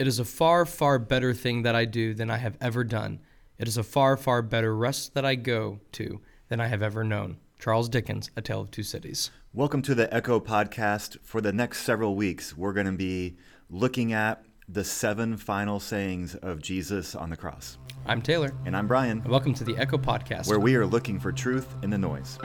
It is a far, far better thing that I do than I have ever done. It is a far, far better rest that I go to than I have ever known. Charles Dickens, A Tale of Two Cities. Welcome to the Echo Podcast. For the next several weeks, we're going to be looking at the seven final sayings of Jesus on the cross. I'm Taylor. And I'm Brian. And welcome to the Echo Podcast, where we are looking for truth in the noise.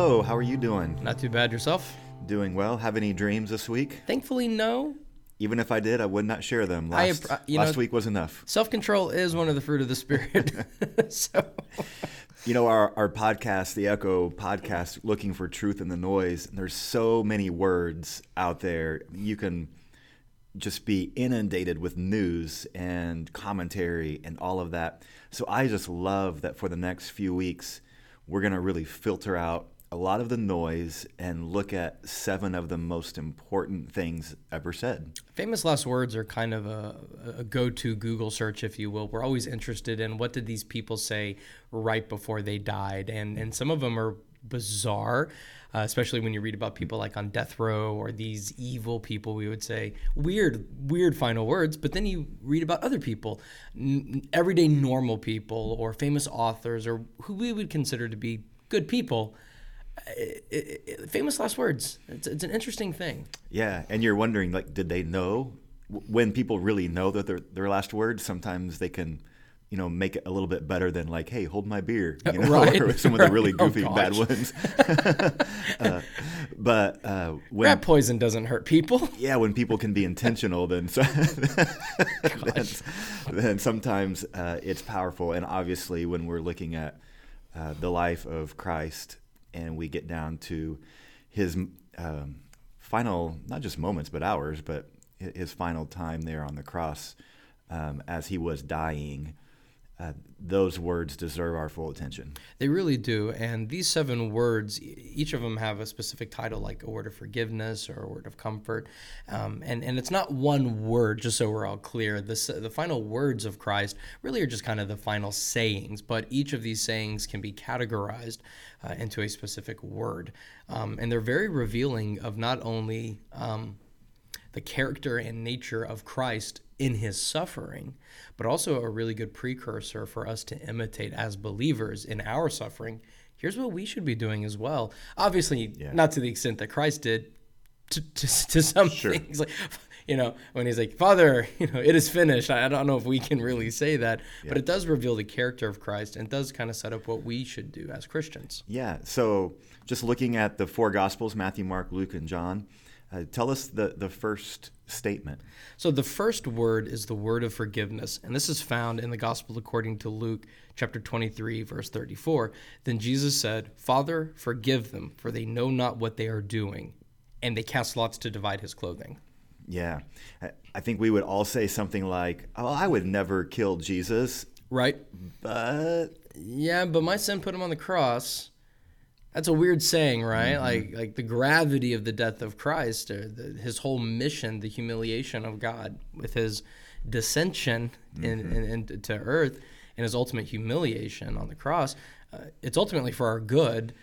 Hello, how are you doing? Not too bad yourself? Doing well. Have any dreams this week? Thankfully, no. Even if I did, I would not share them. Last, I, you last know, week was enough. Self control is one of the fruit of the spirit. so, you know, our, our podcast, the Echo podcast, looking for truth in the noise. There's so many words out there. You can just be inundated with news and commentary and all of that. So I just love that for the next few weeks, we're going to really filter out a lot of the noise and look at seven of the most important things ever said. Famous last words are kind of a, a go to Google search, if you will. We're always interested in what did these people say right before they died. And, and some of them are bizarre, uh, especially when you read about people like on death row or these evil people, we would say weird, weird final words. But then you read about other people, n- everyday normal people, or famous authors, or who we would consider to be good people it, it, famous last words. It's, it's an interesting thing. Yeah, and you're wondering, like, did they know? When people really know that their their last words, sometimes they can, you know, make it a little bit better than like, "Hey, hold my beer," you know, right, or some of the really oh, goofy oh, bad ones. uh, but uh, when, rat poison doesn't hurt people. Yeah, when people can be intentional, then so, then, then, sometimes uh, it's powerful. And obviously, when we're looking at uh, the life of Christ and we get down to his um, final, not just moments, but hours, but his final time there on the cross um, as he was dying. Uh, those words deserve our full attention. They really do. And these seven words, each of them have a specific title, like a word of forgiveness or a word of comfort. Um, and, and it's not one word, just so we're all clear. The, the final words of Christ really are just kind of the final sayings, but each of these sayings can be categorized uh, into a specific word. Um, and they're very revealing of not only um, the character and nature of Christ in his suffering, but also a really good precursor for us to imitate as believers in our suffering. Here's what we should be doing as well. Obviously, yeah. not to the extent that Christ did, to, to, to some sure. things. Like, you know, when he's like, Father, you know, it is finished. I, don't know if we can really mm-hmm. say that, yeah. but it does reveal the character of Christ and does kind of set up what we should do as Christians. Yeah. So just looking at the four Gospels Matthew, Mark, Luke, and John uh, tell us the, the first statement. So, the first word is the word of forgiveness. And this is found in the Gospel according to Luke chapter 23, verse 34. Then Jesus said, Father, forgive them, for they know not what they are doing. And they cast lots to divide his clothing. Yeah. I think we would all say something like, Oh, I would never kill Jesus. Right. But. Yeah, but my sin put him on the cross. That's a weird saying, right? Mm-hmm. Like like the gravity of the death of Christ, or the, his whole mission, the humiliation of God with his descension mm-hmm. in, in, in, to earth and his ultimate humiliation on the cross. Uh, it's ultimately for our good.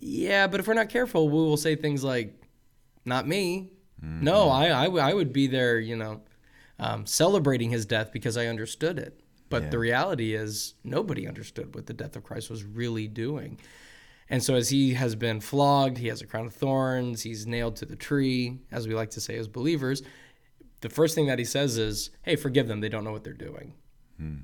Yeah, but if we're not careful, we will say things like, "Not me." Mm-hmm. No, I, I, I would be there, you know, um, celebrating his death because I understood it. But yeah. the reality is, nobody understood what the death of Christ was really doing. And so, as he has been flogged, he has a crown of thorns, he's nailed to the tree, as we like to say as believers. The first thing that he says is, Hey, forgive them. They don't know what they're doing. Hmm.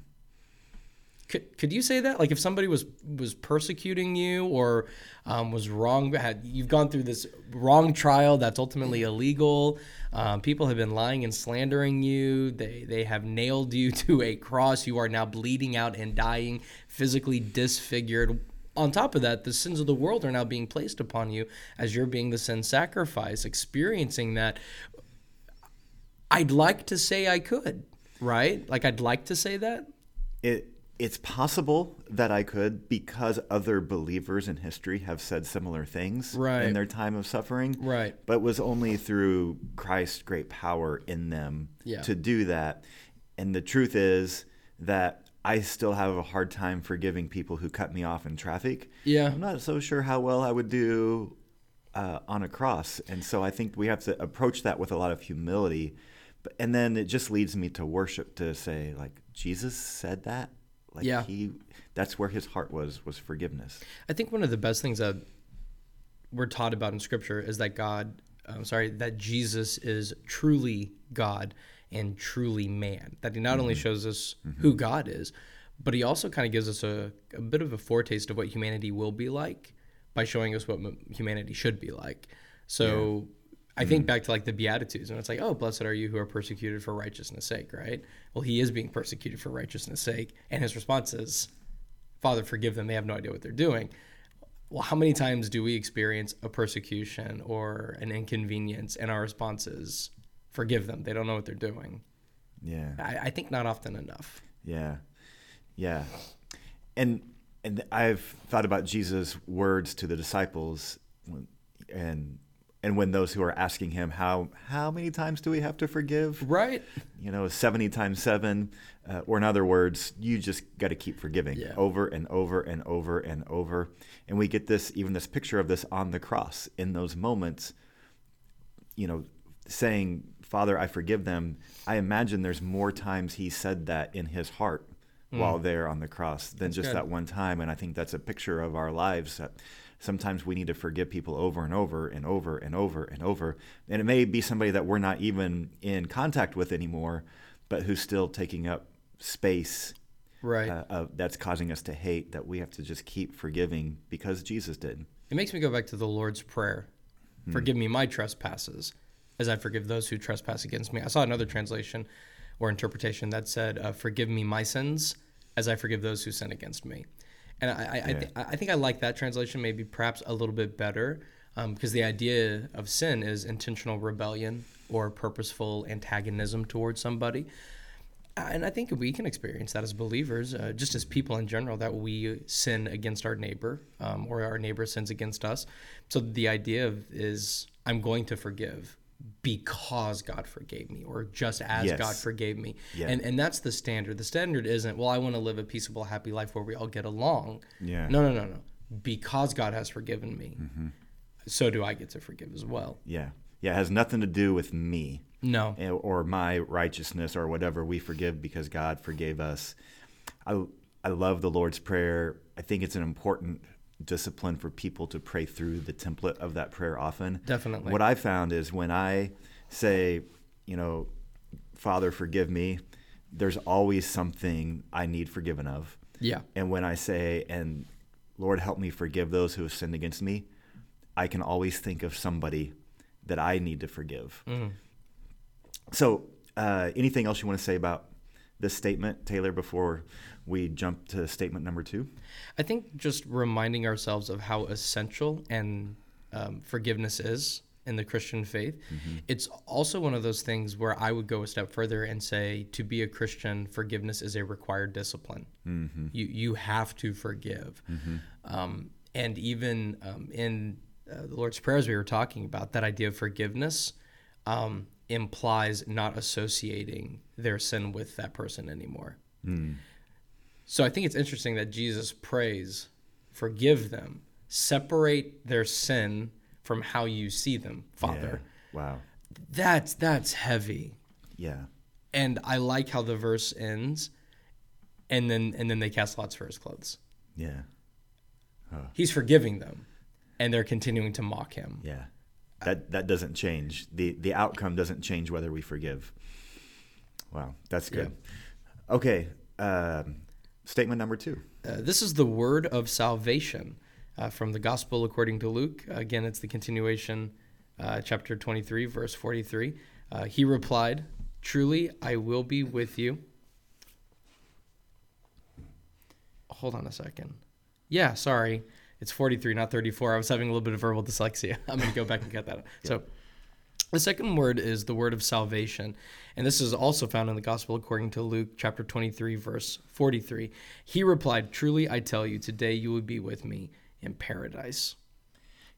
Could, could you say that? Like, if somebody was was persecuting you or um, was wrong, had you've gone through this wrong trial that's ultimately illegal. Um, people have been lying and slandering you. They they have nailed you to a cross. You are now bleeding out and dying, physically disfigured on top of that, the sins of the world are now being placed upon you as you're being the sin sacrifice, experiencing that. I'd like to say I could, right? Like I'd like to say that. It it's possible that I could because other believers in history have said similar things Right. in their time of suffering. Right. But it was only through Christ's great power in them Yeah. to do that. And the truth is that I still have a hard time forgiving people who cut me off in traffic. Yeah. I'm not so sure how well I would do uh, on a cross. And so I think we have to approach that with a lot of humility. But, and then it just leads me to worship to say, like, Jesus said that. Like Yeah. he that's where his heart was was forgiveness. I think one of the best things that we're taught about in Scripture is that God, I'm sorry, that Jesus is truly God and truly man. That he not only mm-hmm. shows us mm-hmm. who God is, but he also kind of gives us a, a bit of a foretaste of what humanity will be like by showing us what m- humanity should be like. So I think mm-hmm. back to like the Beatitudes, and it's like, oh, blessed are you who are persecuted for righteousness' sake, right? Well, he is being persecuted for righteousness' sake, and his response is, Father, forgive them; they have no idea what they're doing. Well, how many times do we experience a persecution or an inconvenience, and our response is, forgive them; they don't know what they're doing? Yeah. I, I think not often enough. Yeah, yeah, and and I've thought about Jesus' words to the disciples, and and when those who are asking him how how many times do we have to forgive? Right? You know, seventy times seven, uh, or in other words, you just got to keep forgiving Yeah. over and over and over and over, and we get this even this picture of this on the cross in those moments. You know, saying, "Father, I forgive them." I imagine there's more times he said that in his heart while there on the cross than just good. that one time. And I think that's a picture of our lives. That sometimes we need to forgive people over and over and over and over and over. And it may be somebody that we're not even in contact with anymore, but who's still taking up space Right. uh, uh, that's causing us to hate. That we have to just keep forgiving because Jesus did. It makes me go back to the Lord's Prayer Forgive me my trespasses, as I forgive those who trespass against me. I saw another translation or interpretation that said, uh, Forgive me my sins, as I forgive those who sin against me. And I, I, I, th- I think I like that translation maybe perhaps a little bit better because the idea of sin is intentional rebellion or purposeful antagonism towards somebody. And I think we can experience that as believers, uh, just as people in general, that we sin against our neighbor um, or our neighbor sins against us. So the idea of is I'm going to forgive because God forgave me or just as Yes. God forgave me. Yeah. And, and that's the standard. The standard isn't, well, I want to live a peaceable, happy life where we all get along. Yeah. No, no, no, no. Because God has forgiven me, so do I get to forgive as well. Yeah. Yeah. It has nothing to do with me. No. eh, or my righteousness or whatever we forgive because God forgave us. I I love the Lord's prayer. I think it's an important discipline for people to pray through the template of that prayer often. Definitely. What I found is when I say, you know, Father, forgive me, there's always something I need forgiven of. Yeah. And when I say, and Lord, help me forgive those who have sinned against me, I can always think of somebody that I need to forgive. So, uh, anything else you want to say about this statement, Taylor, before we jump to statement number two? I think just reminding ourselves of how essential and um, forgiveness is in the Christian faith. It's also one of those things where I would go a step further and say to be a Christian, forgiveness is a required discipline. You you have to forgive, um, and even um, in uh, the Lord's prayers we were talking about that idea of forgiveness um, implies not associating their sin with that person anymore. So I think it's interesting that Jesus prays, forgive them, separate their sin from how you see them, Father. Yeah. Wow. That's that's heavy. Yeah. And I like how the verse ends and then and then they cast lots for his clothes. Yeah. He's forgiving them and they're continuing to mock him. Yeah. That that doesn't change. The the outcome doesn't change whether we forgive. Wow, that's good. Okay. Um, statement number two. Uh, this is the word of salvation uh, from the Gospel according to Luke. Again, it's the continuation, uh, chapter 23, verse 43. Uh, he replied, Truly, I will be with you. Hold on a second. Yeah, sorry. It's 43, not 34. I was having a little bit of verbal dyslexia. I'm going to go back and get that. So, The second word is the word of salvation. And this is also found in the Gospel according to Luke chapter 23, verse 43. He replied, Truly I tell you, today you will be with me in paradise.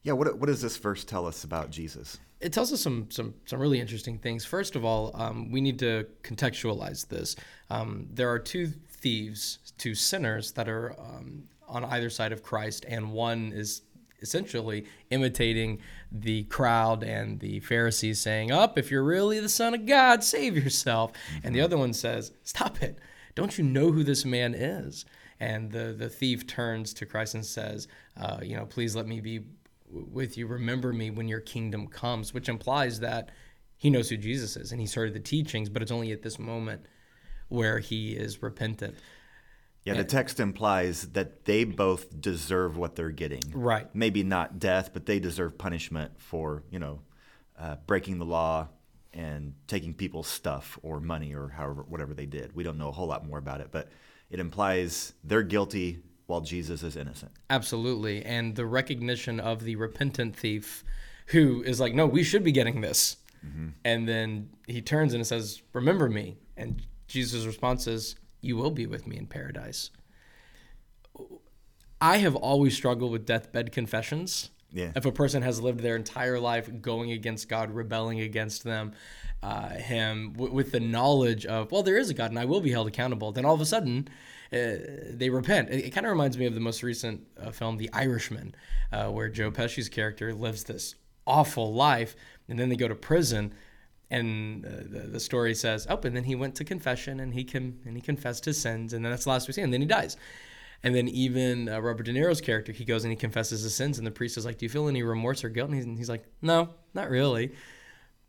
Yeah, what, what does this verse tell us about Jesus? It tells us some some some really interesting things. First of all, um, we need to contextualize this. Um, there are two thieves, two sinners that are um, on either side of Christ, and one is essentially imitating the crowd and the Pharisees saying, Up, if you're really the Son of God, save yourself. Mm-hmm. And the other one says, Stop it. Don't you know who this man is? And the, the thief turns to Christ and says, uh, You know, please let me be with you. Remember me when your kingdom comes, which implies that he knows who Jesus is and he's heard the teachings, but it's only at this moment where he is repentant. Yeah, the text implies that they both deserve what they're getting. Right. Maybe not death, but they deserve punishment for, you know, uh, breaking the law and taking people's stuff or money or however whatever they did. We don't know a whole lot more about it, but it implies they're guilty while Jesus is innocent. Absolutely. And the recognition of the repentant thief who is like, "No, we should be getting this." Mm-hmm. And then he turns and says, "Remember me." And Jesus' response is, you will be with me in paradise. I have always struggled with deathbed confessions. Yeah. If a person has lived their entire life going against God, rebelling against them, uh, Him, w- with the knowledge of, well, there is a God and I will be held accountable, then all of a sudden uh, they repent. It, it kind of reminds me of the most recent uh, film, The Irishman, uh, where Joe Pesci's character lives this awful life and then they go to prison and uh, the, the, story says, oh, and then he went to confession and he can and he confessed his sins, and then that's the last we see, and then he dies. And then even uh, Robert De Niro's character, he goes and he confesses his sins, and the priest is like, "Do you feel any remorse or guilt?" And he's, and he's like, "No, not really,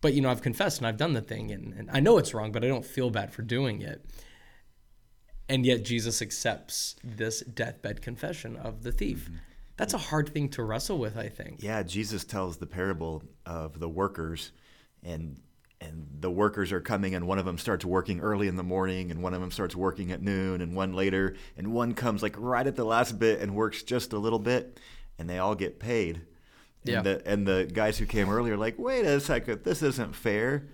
but you know, I've confessed and I've done the thing, and, and I know it's wrong, but I don't feel bad for doing it." And yet Jesus accepts this deathbed confession of the thief. Mm-hmm. That's a hard thing to wrestle with, I think. Yeah, Jesus tells the parable of the workers, and and the workers are coming and one of them starts working early in the morning and one of them starts working at noon and one later and one comes like right at the last bit and works just a little bit and they all get paid. And yeah. the and the guys who came earlier are like wait a second this isn't fair.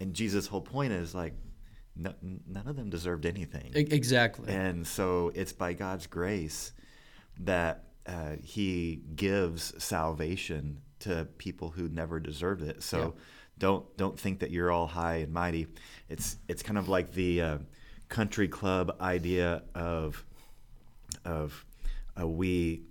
And jesus whole point is like no, none of them deserved anything. Exactly. And so it's by god's grace that uh, he gives salvation to people who never deserved it. So yeah don't don't think that you're all high and mighty. It's it's kind of like the uh, country club idea of of uh, we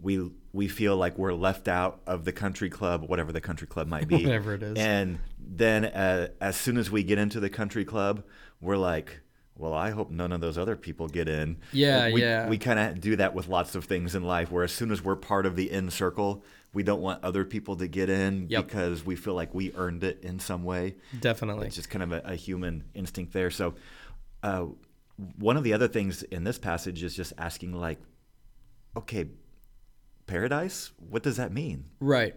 we we feel like we're left out of the country club, whatever the country club might be, whatever it is. And then uh, as soon as we get into the country club, we're like, well, I hope none of those other people get in. Yeah, we, yeah. We kind of do that with lots of things in life, where as soon as we're part of the in circle, we don't want other people to get in yep. because we feel like we earned it in some way. Definitely. It's just kind of a, a human instinct there. So, uh, one of the other things in this passage is just asking, like, okay, paradise, what does that mean? Right.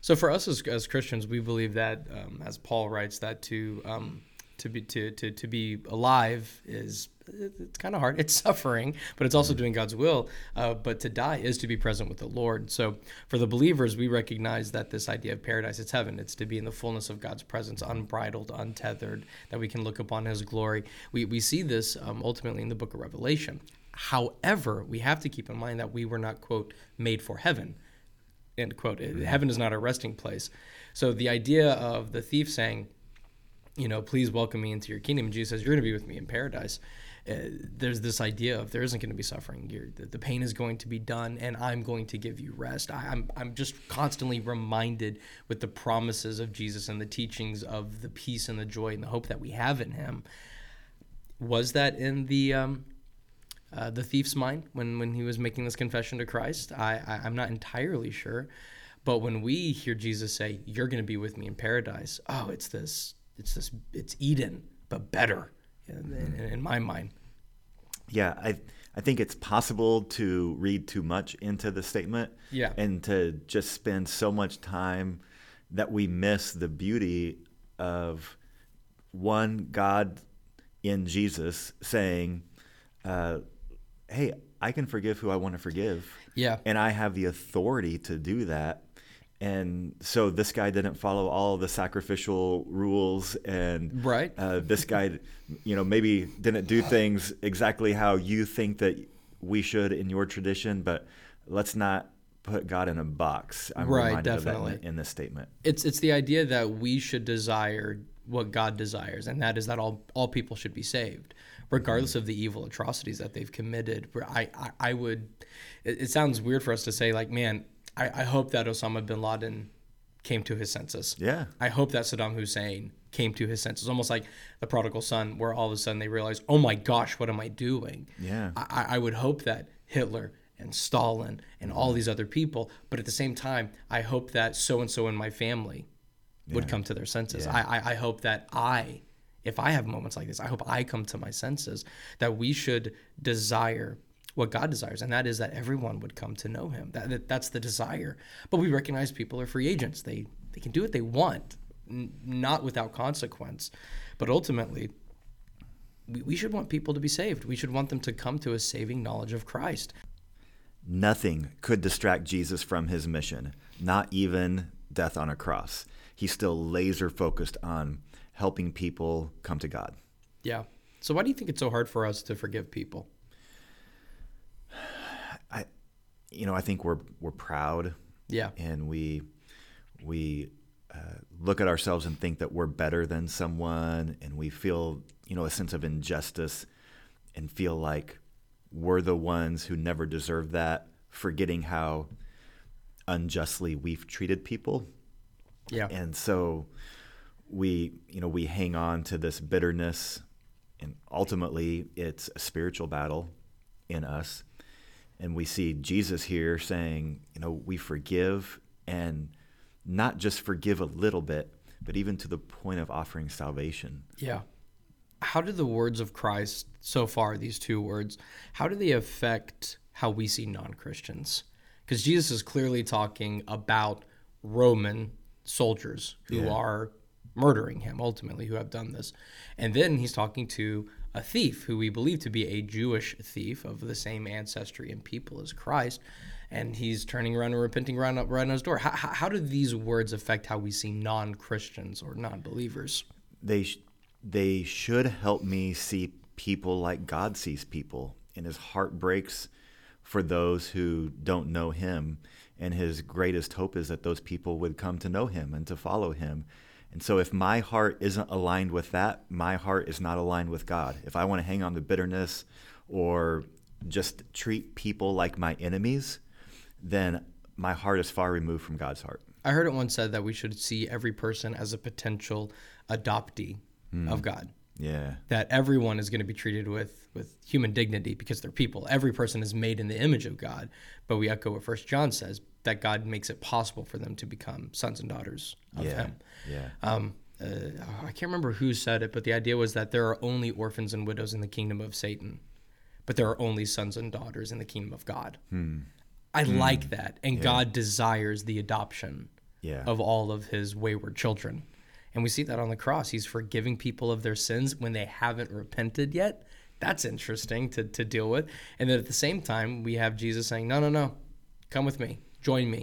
So, for us as, as Christians, we believe that, um, as Paul writes, that to um, to be to, to, to be alive is it's kind of hard. It's suffering, but it's also mm-hmm. doing God's will. Uh, but to die is to be present with the Lord. So for the believers, we recognize that this idea of paradise, it's heaven. It's to be in the fullness of God's presence, unbridled, untethered, that we can look upon His glory. We, we see this um, ultimately in the book of Revelation. However, we have to keep in mind that we were not, quote, made for heaven, end quote. Heaven is not a resting place. So the idea of the thief saying, you know, please welcome me into your kingdom. Jesus says, You're going to be with me in paradise. Uh, there's this idea of there isn't going to be suffering. The, the, pain is going to be done, and I'm going to give you rest. I, I'm, I'm just constantly reminded with the promises of Jesus and the teachings of the peace and the joy and the hope that we have in Him. Was that in the um, uh, the thief's mind when, when he was making this confession to Christ? I, I, I'm not entirely sure. But when we hear Jesus say, "You're going to be with me in paradise," oh, it's this it's this it's Eden but better in, in, in my mind. Yeah, I I think it's possible to read too much into the statement. Yeah. And to just spend so much time that we miss the beauty of one God in Jesus saying, uh, "Hey, I can forgive who I want to forgive." Yeah. And I have the authority to do that. And so this guy didn't follow all the sacrificial rules and Right. uh, this guy you know maybe didn't do things exactly how you think that we should in your tradition but let's not put god in a box i'm Right, reminded of that definitely. in, in this statement it's it's the idea that we should desire what God desires, and that is that all all people should be saved, regardless of the evil atrocities that they've committed. I I, I would, it, it sounds weird for us to say like, man, I, I hope that Osama bin Laden came to his senses. yeah I hope that Saddam Hussein came to his senses, almost like the prodigal son, where all of a sudden they realize, oh my gosh, what am I doing? Yeah. I, I- would hope that Hitler and Stalin and all these other people, but at the same time, I hope that so and so in my family would come to their senses. I, I, I hope that I, if I have moments like this, I hope I come to my senses that we should desire what God desires, and that is that everyone would come to know Him. That, that that's the desire. But we recognize people are free agents. They they can do what they want, n- not without consequence. But ultimately, we, we should want people to be saved. We should want them to come to a saving knowledge of Christ. Nothing could distract Jesus from his mission, not even death on a cross. He's still laser focused on helping people come to God. Yeah. So why do you think it's so hard for us to forgive people? I, you know, I think we're we're proud Yeah. and we we uh, look at ourselves and think that we're better than someone, and we feel you know a sense of injustice, and feel like we're the ones who never deserve that, forgetting how unjustly we've treated people. Yeah. and so we you know we hang on to this bitterness and ultimately it's a spiritual battle in us and we see Jesus here saying you know we forgive and not just forgive a little bit but even to the point of offering salvation Yeah. How do the words of Christ so far, these two words, how do they affect how we see non Christians? Because Jesus is clearly talking about Roman soldiers who Yeah. are murdering him ultimately, who have done this. And then he's talking to a thief who we believe to be a Jewish thief of the same ancestry and people as Christ. And he's turning around and repenting right, on his door. How, how, how do these words affect how we see non Christians or non believers? they sh- they should help me see people like God sees people, and His heart breaks for those who don't know Him, and His greatest hope is that those people would come to know Him and to follow Him. And so, if my heart isn't aligned with that, my heart is not aligned with God. If I want to hang on to bitterness or just treat people like my enemies, then my heart is far removed from God's heart. I heard it once said that we should see every person as a potential adoptee hmm. of God. Yeah. That everyone is going to be treated with with human dignity because they're people. Every person is made in the image of God. But we echo what First John says that God makes it possible for them to become sons and daughters of Yeah. Him. Yeah. Um, uh, I can't remember who said it, but the idea was that there are only orphans and widows in the kingdom of Satan, but there are only sons and daughters in the kingdom of God. I like that, and God desires the adoption Yeah. of all of His wayward children, and we see that on the cross. He's forgiving people of their sins when they haven't repented yet. That's interesting to, to deal with, and then at the same time, we have Jesus saying, "No, no, no, come with me, join me,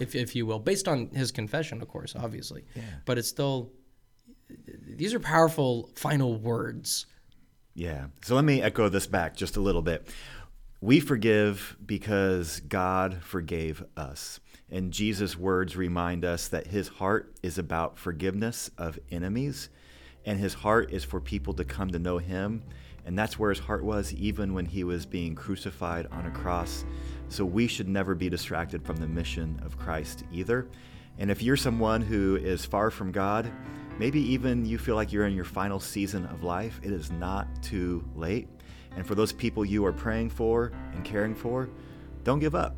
if if you will," based on His confession, of course, obviously, Yeah. but it's still these are powerful final words. Yeah. So let me echo this back just a little bit. We forgive because God forgave us. And Jesus' words remind us that his heart is about forgiveness of enemies, and his heart is for people to come to know him. And that's where his heart was, even when he was being crucified on a cross. So we should never be distracted from the mission of Christ either. And if you're someone who is far from God, maybe even you feel like you're in your final season of life, it is not too late. And for those people you are praying for and caring for, don't give up.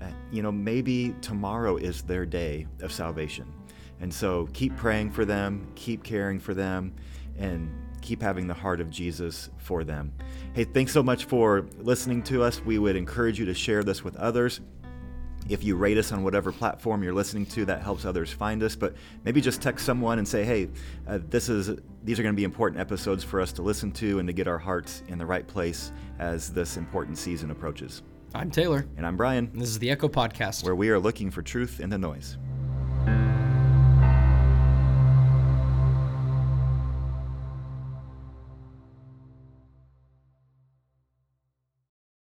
Uh, you know, maybe tomorrow is their day of salvation. And so keep praying for them, keep caring for them, and keep having the heart of Jesus for them. Hey, thanks so much for listening to us. We would encourage you to share this with others. If you rate us on whatever platform you're listening to, that helps others find us. But maybe just text someone and say, "Hey, uh, this is these are going to be important episodes for us to listen to and to get our hearts in the right place as this important season approaches." I'm Taylor, And I'm Brian, and this is the Echo Podcast. where we are looking for truth in the noise.